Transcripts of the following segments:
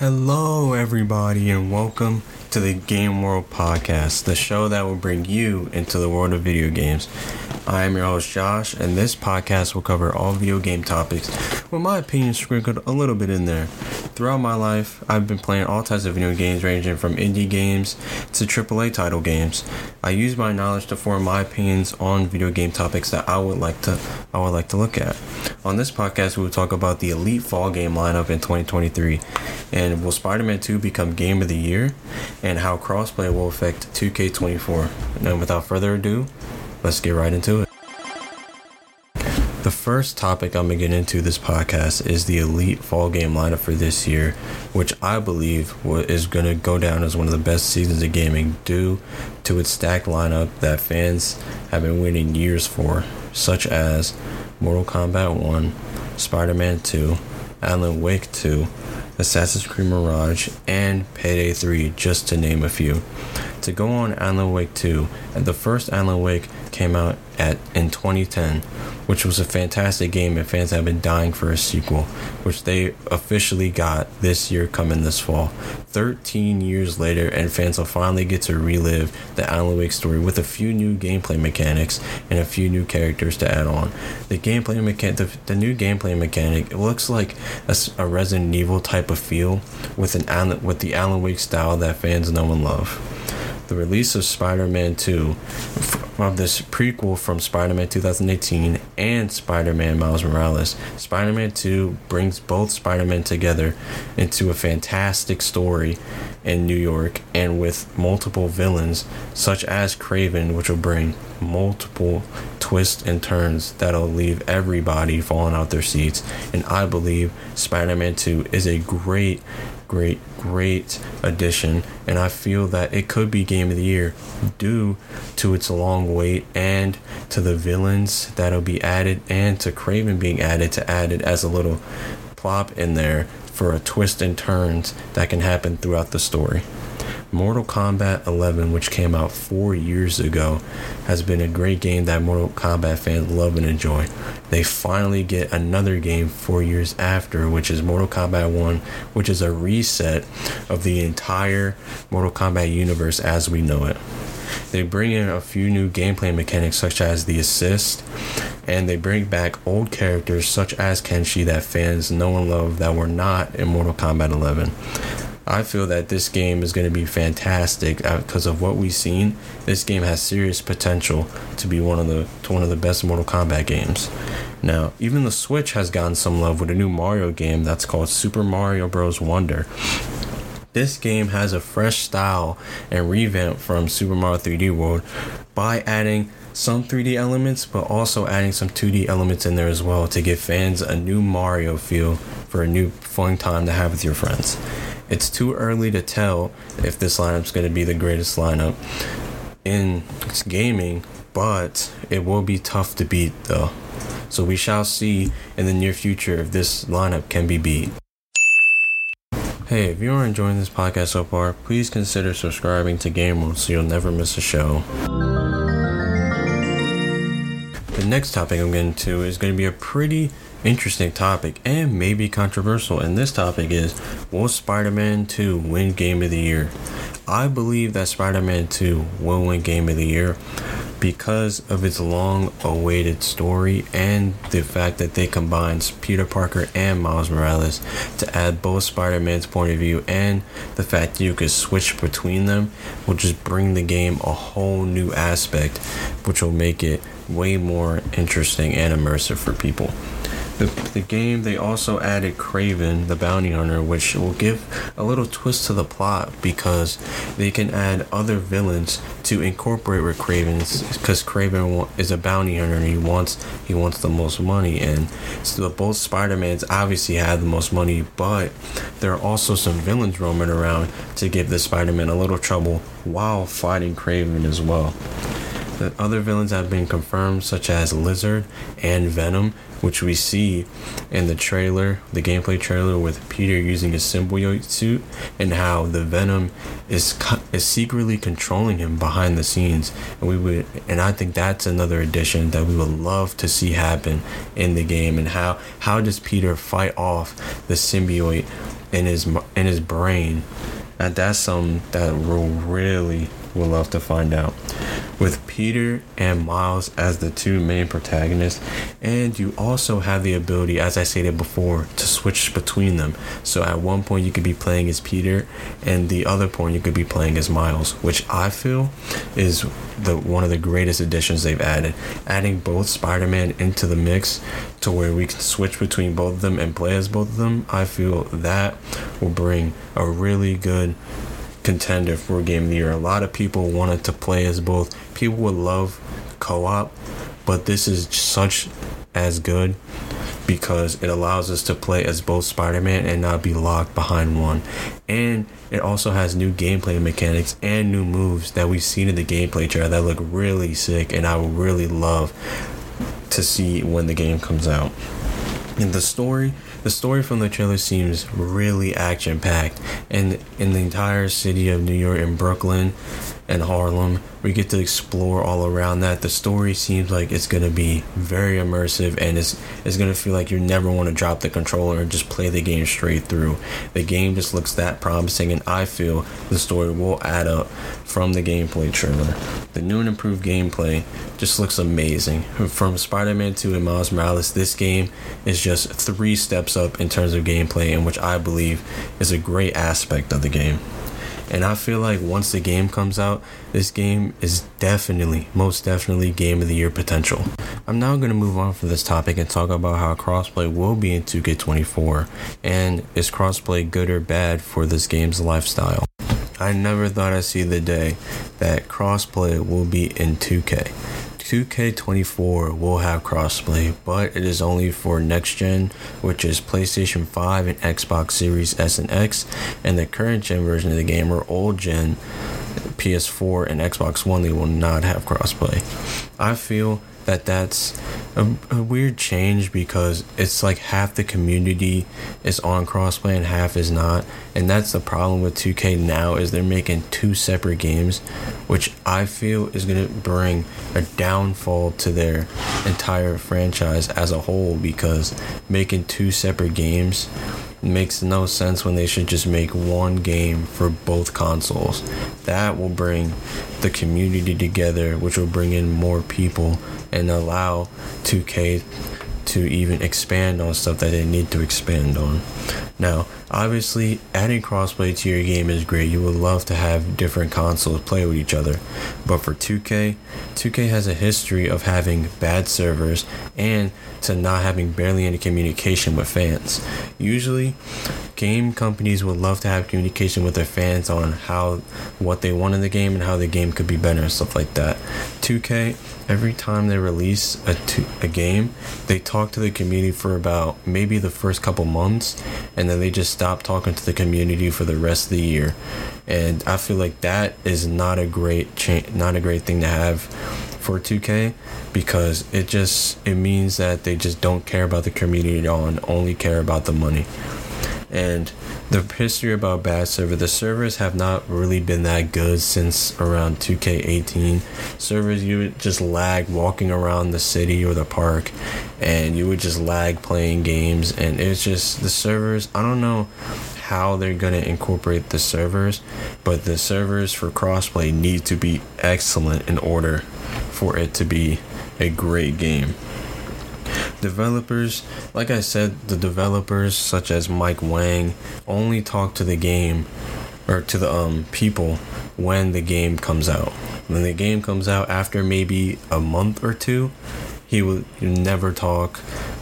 Hello, everybody, and welcome to the Game World Podcast, the show that will bring you into the world of video games. I am your host, Josh, and this podcast will cover all video game topics with my opinion sprinkled a little bit in there. Throughout my life, I've been playing all types of video games, ranging from indie games to AAA title games. I use my knowledge to form my opinions on video game topics that I would like to I would like to look at. On this podcast, we will talk about the elite fall game lineup in 2023, and will Spider-Man 2 become Game of the Year, and how crossplay will affect 2K24. And without further ado, let's get right into it. First topic I'm going to get into this podcast is the elite fall game lineup for this year, which I believe is going to go down as one of the best seasons of gaming due to its stacked lineup that fans have been waiting years for, such as Mortal Kombat 1, Spider Man 2, Alan Wake 2, Assassin's Creed Mirage, and Payday 3, just to name a few. To go on Alan Wake 2, and the first Alan Wake came out at in 2010, which was a fantastic game and fans have been dying for a sequel, which they officially got this year coming this fall. 13 years later and fans will finally get to relive the Alan Wake story with a few new gameplay mechanics and a few new characters to add on. The gameplay mechanic the, the new gameplay mechanic it looks like a, a Resident Evil type of feel with an Alan, with the Alan Wake style that fans know and love the release of Spider-Man 2 of this prequel from Spider-Man 2018 and Spider-Man Miles Morales. Spider-Man 2 brings both Spider-Man together into a fantastic story in New York and with multiple villains such as Kraven which will bring multiple twists and turns that'll leave everybody falling out their seats and I believe Spider-Man 2 is a great great, great addition, and I feel that it could be game of the year due to its long wait and to the villains that'll be added and to Kraven being added to add it as a little plop in there for a twist and turns that can happen throughout the story. Mortal Kombat 11, which came out four years ago, has been a great game that Mortal Kombat fans love and enjoy. They finally get another game four years after, which is Mortal Kombat 1, which is a reset of the entire Mortal Kombat universe as we know it. They bring in a few new gameplay mechanics, such as the assist, and they bring back old characters such as Kenshi that fans know and love that were not in Mortal Kombat 11. I feel that this game is going to be fantastic because uh, of what we've seen. This game has serious potential to be one of the one of the best Mortal Kombat games. Now, even the Switch has gotten some love with a new Mario game that's called Super Mario Bros. Wonder. This game has a fresh style and revamp from Super Mario 3D World by adding some 3D elements, but also adding some 2D elements in there as well to give fans a new Mario feel for a new fun time to have with your friends. It's too early to tell if this lineup's going to be the greatest lineup in gaming, but it will be tough to beat though. So we shall see in the near future if this lineup can be beat. Hey, if you are enjoying this podcast so far, please consider subscribing to Game World so you'll never miss a show. The next topic I'm getting to is going to be a pretty interesting topic and maybe controversial. And this topic is Will Spider Man 2 win Game of the Year? I believe that Spider Man 2 will win Game of the Year because of its long awaited story and the fact that they combined Peter Parker and Miles Morales to add both Spider Man's point of view and the fact that you could switch between them will just bring the game a whole new aspect, which will make it way more interesting and immersive for people. The, the game, they also added Kraven, the bounty hunter, which will give a little twist to the plot because they can add other villains to incorporate with Kraven's because Kraven is a bounty hunter and he wants he wants the most money and so both Spider-Mans obviously have the most money but there are also some villains roaming around to give the Spider-Man a little trouble while fighting Kraven as well. The other villains have been confirmed, such as Lizard and Venom, which we see in the trailer, the gameplay trailer, with Peter using his symbiote suit, and how the Venom is is secretly controlling him behind the scenes. And we would, and I think that's another addition that we would love to see happen in the game. And how how does Peter fight off the symbiote in his in his brain? And that's something that we'll really would love to find out. With Peter and Miles as the two main protagonists, and you also have the ability, as I stated before, to switch between them. So at one point you could be playing as Peter, and the other point you could be playing as Miles, which I feel is the one of the greatest additions they've added. Adding both Spider-Man into the mix to where we can switch between both of them and play as both of them, I feel that will bring a really good contender for Game of the Year. A lot of people wanted to play as both. People would love co op, but this is such as good because it allows us to play as both Spider Man and not be locked behind one. And it also has new gameplay mechanics and new moves that we've seen in the gameplay trailer that look really sick, and I would really love to see when the game comes out. In the story, the story from the trailer seems really action packed, and in the entire city of New York and Brooklyn and Harlem, we get to explore all around that. The story seems like it's gonna be very immersive, and it's it's gonna feel like you never want to drop the controller and just play the game straight through. The game just looks that promising, and I feel the story will add up from the gameplay trailer. The new and improved gameplay just looks amazing. From Spider-Man 2 and Miles Morales, this game is just three steps up in terms of gameplay, and which I believe is a great aspect of the game. And I feel like once the game comes out, this game is definitely, most definitely, game of the year potential. I'm now going to move on from this topic and talk about how crossplay will be in 2K24 and is crossplay good or bad for this game's lifestyle. I never thought I'd see the day that crossplay will be in 2K. 2K24 will have crossplay, but it is only for next gen, which is PlayStation 5 and Xbox Series S and X, and the current gen version of the game or old gen PS4 and Xbox One, they will not have crossplay. I feel that that's a, a, weird change because it's like half the community is on crossplay and half is not. And that's the problem with 2k now is they're making two separate games which i feel is going to bring a downfall to their entire franchise as a whole because making two separate games makes no sense when they should just make one game for both consoles. That will bring the community together, which will bring in more people and allow 2K to even expand on stuff that they need to expand on. Now, obviously, adding crossplay to your game is great. You would love to have different consoles play with each other. But for 2K, 2K has a history of having bad servers and to not having barely any communication with fans. Usually, game companies would love to have communication with their fans on how what they want in the game and how the game could be better and stuff like that. 2K every time they release a, game, they talk to the community for about maybe the first couple months, and then they just stop talking to the community for the rest of the year. And I feel like that is not a great cha- not a great thing to have for 2K because it just it means that they just don't care about the community at all and only care about the money. And the history about bad server the servers have not really been that good since around 2k18 servers you would just lag walking around the city or the park and you would just lag playing games and it's just the servers i don't know how they're to incorporate the servers but the servers for crossplay need to be excellent in order for it to be a great game Developers, like I said, the developers such as Mike Wang only talk to the game or to the um people when the game comes out. When the game comes out after maybe a month or two, he will never talk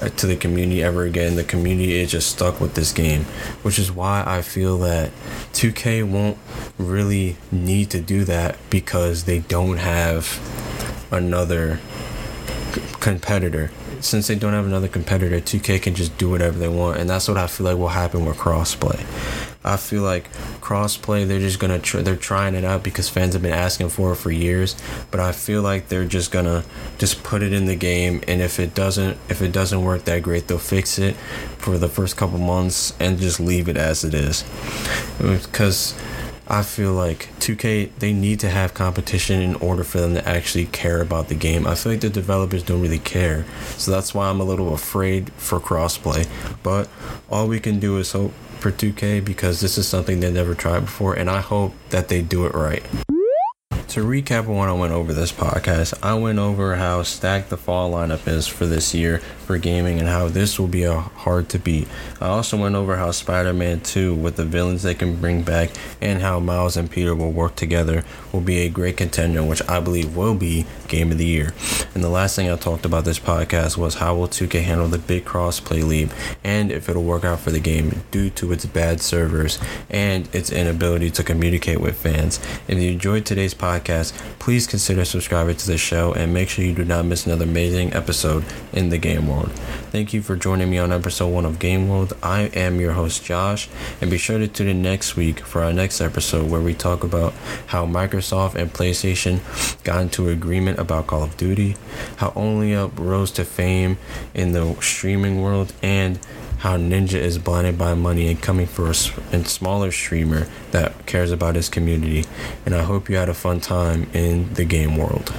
uh, to the community ever again. The community is just stuck with this game, which is why I feel that 2K won't really need to do that because they don't have another competitor since they don't have another competitor, 2K can just do whatever they want, and that's what I feel like will happen with crossplay. I feel like crossplay they're just gonna tr- they're trying it out because fans have been asking for it for years. But I feel like they're just gonna just put it in the game, and if it doesn't if it doesn't work that great, they'll fix it for the first couple months and just leave it as it is. Because I feel like 2K they need to have competition in order for them to actually care about the game. I feel like the developers don't really care. So that's why I'm a little afraid for crossplay. But all we can do is hope for 2K because this is something they never tried before and I hope that they do it right. To recap what I went over this podcast, I went over how stacked the fall lineup is for this year for gaming and how this will be a hard to beat. I also went over how Spider-Man 2 with the villains they can bring back and how Miles and Peter will work together will be a great contender which I believe will be game of the year. And the last thing I talked about this podcast was how will 2K handle the big cross-play leap and if it'll work out for the game due to its bad servers and its inability to communicate with fans. If you enjoyed today's podcast podcast, please consider subscribing to the show and make sure you do not miss another amazing episode in the game world. Thank you for joining me on episode one of Game World. I am your host, Josh, and be sure to tune in next week for our next episode where we talk about how Microsoft and PlayStation got into agreement about Call of Duty, how OnlyUp rose to fame in the streaming world, and how Ninja is blinded by money and coming for a, a smaller streamer that cares about his community. And I hope you had a fun time in the game world.